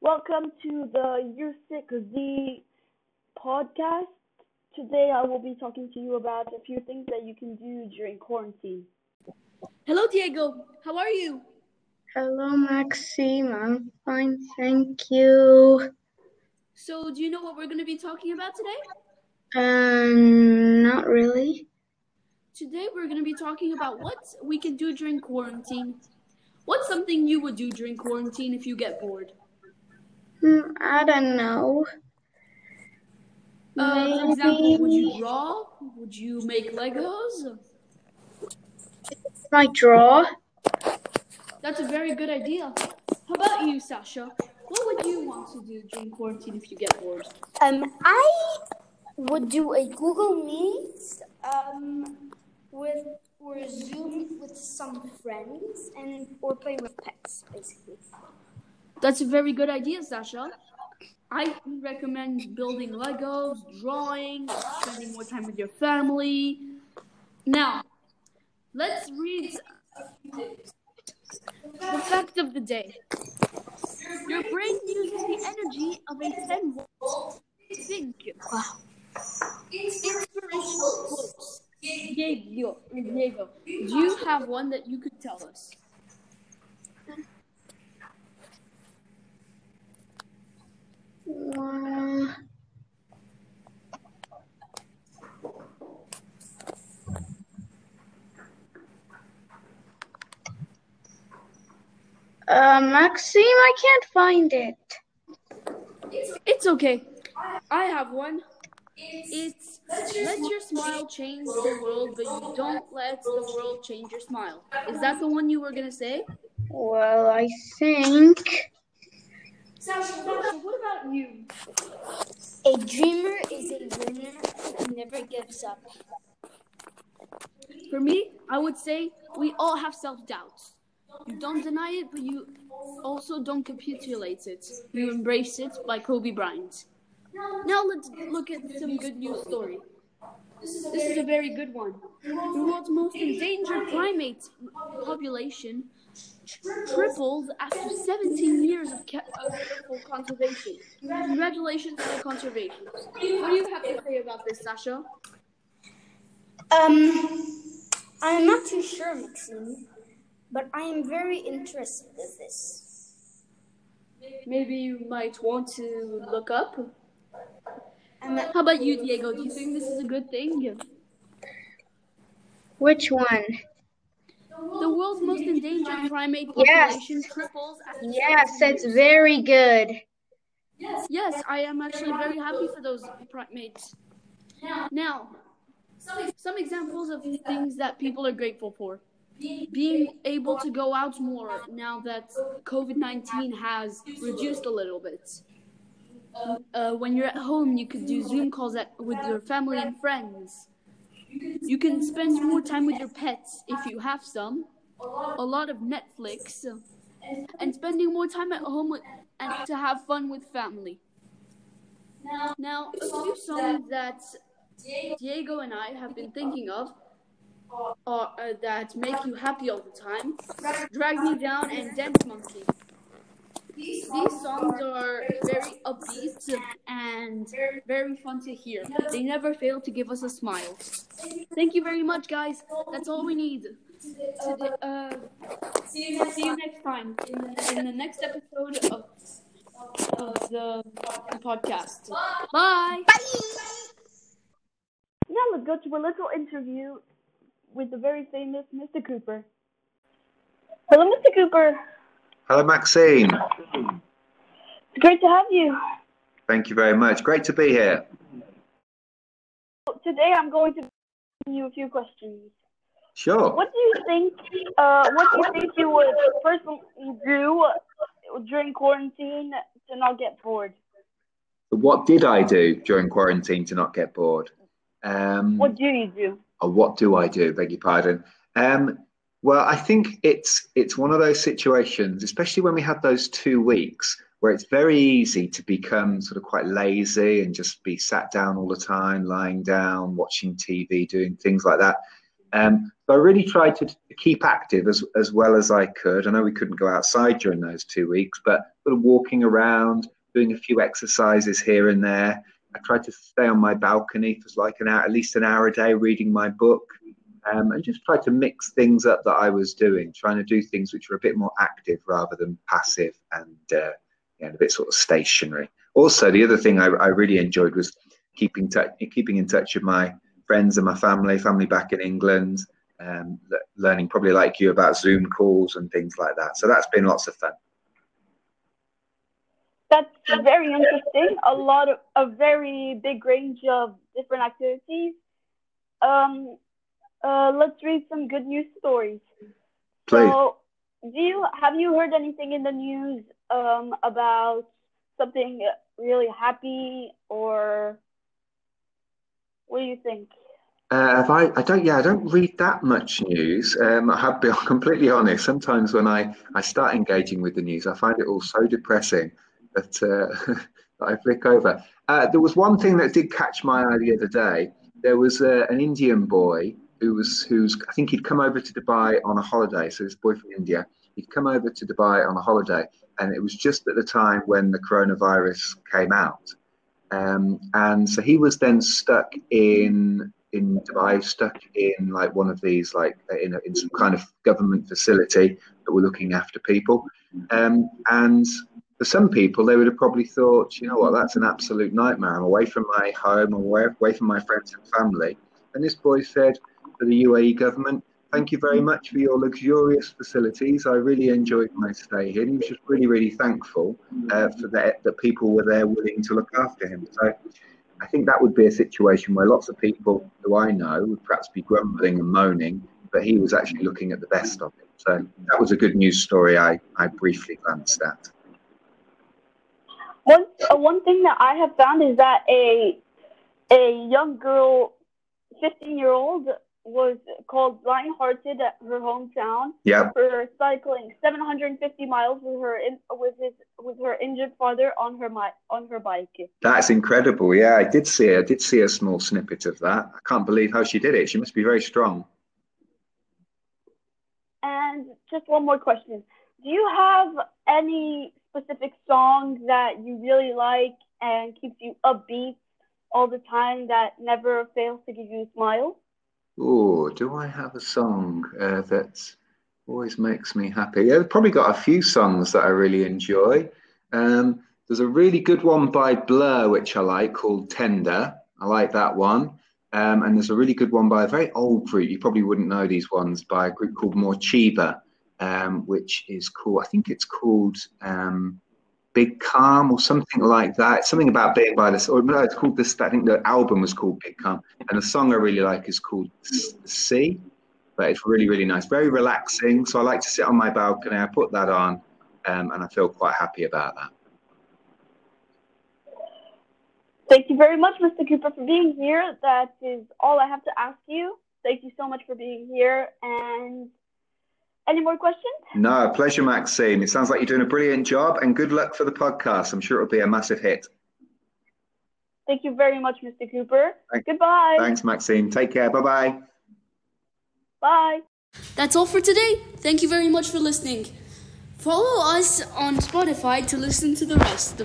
Welcome to the You're Sick Z podcast. Today I will be talking to you about a few things that you can do during quarantine. Hello, Diego. How are you? Hello, Maxime. I'm fine, thank you. So, do you know what we're going to be talking about today? Um, not really. Today, we're going to be talking about what we can do during quarantine. What's something you would do during quarantine if you get bored? Hmm, I don't know. Uh, for example, would you draw? Would you make Legos? my draw. That's a very good idea. How about you, Sasha? What would you want to do during quarantine if you get bored? Um, I would do a Google Meet um, with or Zoom with some friends and or play with pets, basically. That's a very good idea, Sasha. I recommend building Legos, drawing, spending more time with your family. Now, let's read the fact of the day. Your brain uses the energy of a 10 volt think. Wow. Inspirational quotes. Diego, Diego, do you have one that you could tell us? Uh, uh, Maxime, I can't find it. It's okay. I have one. It's let your smile change the world, but you don't let the world change your smile. Is that the one you were gonna say? Well, I think. Sasha, what about you? A dreamer is a winner who never gives up. For me, I would say we all have self doubts. You don't deny it, but you also don't capitulate it. You embrace it, like Kobe Bryant. Now let's look at some good news story. This is a very good one. The world's most endangered primate population tripled after 17 years of, ca- of careful conservation. Congratulations to the conservationists. What do you have to say about this, Sasha? Um, I'm not too sure, Maxine, but I am very interested in this. Maybe you might want to look up. Um, How about you, Diego? Do you think this is a good thing? Which one? The world's most endangered primate Yes. population triples Yes, that's very good. Yes, I am actually very happy for those primates. Now, some examples of things that people are grateful for. Being able to go out more now that COVID 19 has reduced a little bit. Uh, when you're at home, you could do Zoom calls at, with your family and friends. You can spend more time with your pets if you have some. A lot of Netflix. And spending more time at home with, and to have fun with family. Now, a few songs that Diego and I have been thinking of are uh, that make you happy all the time. Drag Me Down and Dance Monkey. These songs are very upbeat and very fun to hear. They never fail to give us a smile. Thank you very much, guys. That's all we need. Uh, see, you, next time in the, next episode of, of the, podcast. Bye. Now let's go to a little interview with the very famous Mr. Cooper. Hello, Mr. Cooper. Hello, Maxine. It's great to have you. Thank you very much. Great to be here. Today I'm going to ask you a few questions. Sure. What do you think? Uh, what do you think you would first do during quarantine to not get bored? What did I do during quarantine to not get bored? Um, What do you do? or what do I do? Beg your pardon. Um, well, I think it's it's one of those situations, especially when we have those two weeks where it's very easy to become sort of quite lazy and just be sat down all the time, lying down, watching TV, doing things like that. Um, so I really tried to, to keep active as, as well as I could. I know we couldn't go outside during those two weeks, but sort of walking around, doing a few exercises here and there. I tried to stay on my balcony for like an hour, at least an hour a day, reading my book, um, and just tried to mix things up that I was doing, trying to do things which were a bit more active rather than passive and uh, a bit sort of stationary. Also, the other thing I, I really enjoyed was keeping keeping in touch with my friends and my family, family back in England, um, learning probably like you about Zoom calls and things like that. So that's been lots of fun. That's very interesting. A lot of a very big range of different activities. Um, uh, let's read some good news stories. Please. So, do you have you heard anything in the news um, about something really happy or what do you think? Uh, I, I don't, yeah, I don't read that much news. Um, I have been completely honest. Sometimes when I, I start engaging with the news, I find it all so depressing that, uh, that I flick over. Uh, there was one thing that did catch my eye the other day. There was uh, an Indian boy who was, who's, I think he'd come over to Dubai on a holiday. So this boy from India, he'd come over to Dubai on a holiday, and it was just at the time when the coronavirus came out. Um, and so he was then stuck in in Dubai, stuck in like one of these, like in, a, in some kind of government facility that were looking after people. Um, and for some people, they would have probably thought, you know what, that's an absolute nightmare. I'm away from my home, I'm away, away from my friends and family. And this boy said to the UAE government, thank you very much for your luxurious facilities. I really enjoyed my stay here. He was just really, really thankful uh, for that, that people were there willing to look after him. So I think that would be a situation where lots of people who I know would perhaps be grumbling and moaning, but he was actually looking at the best of it. So that was a good news story I, I briefly glanced at. One, uh, one thing that I have found is that a a young girl, 15 year old, was called blind-hearted at her hometown yep. for cycling 750 miles with her in, with his with her injured father on her on her bike. That's incredible. Yeah, I did see I did see a small snippet of that. I can't believe how she did it. She must be very strong. And just one more question: Do you have any specific song that you really like and keeps you upbeat all the time that never fails to give you a smile? Oh, do I have a song uh, that always makes me happy? Yeah, I've probably got a few songs that I really enjoy. Um, there's a really good one by Blur, which I like, called Tender. I like that one. Um, and there's a really good one by a very old group. You probably wouldn't know these ones by a group called Morcheeba, um, which is cool. I think it's called um, Big Calm or something like that. something about being by this, or no, it's called this. I think the album was called Big Calm, and the song I really like is called Sea. But it's really, really nice, very relaxing. So I like to sit on my balcony. I put that on, um, and I feel quite happy about that. Thank you very much, Mr. Cooper, for being here. That is all I have to ask you. Thank you so much for being here, and any more questions? No, pleasure, Maxime. It sounds like you're doing a brilliant job and good luck for the podcast. I'm sure it'll be a massive hit. Thank you very much, Mr. Cooper. Thanks. Goodbye. Thanks, Maxime. Take care. Bye-bye. Bye. That's all for today. Thank you very much for listening. Follow us on Spotify to listen to the rest.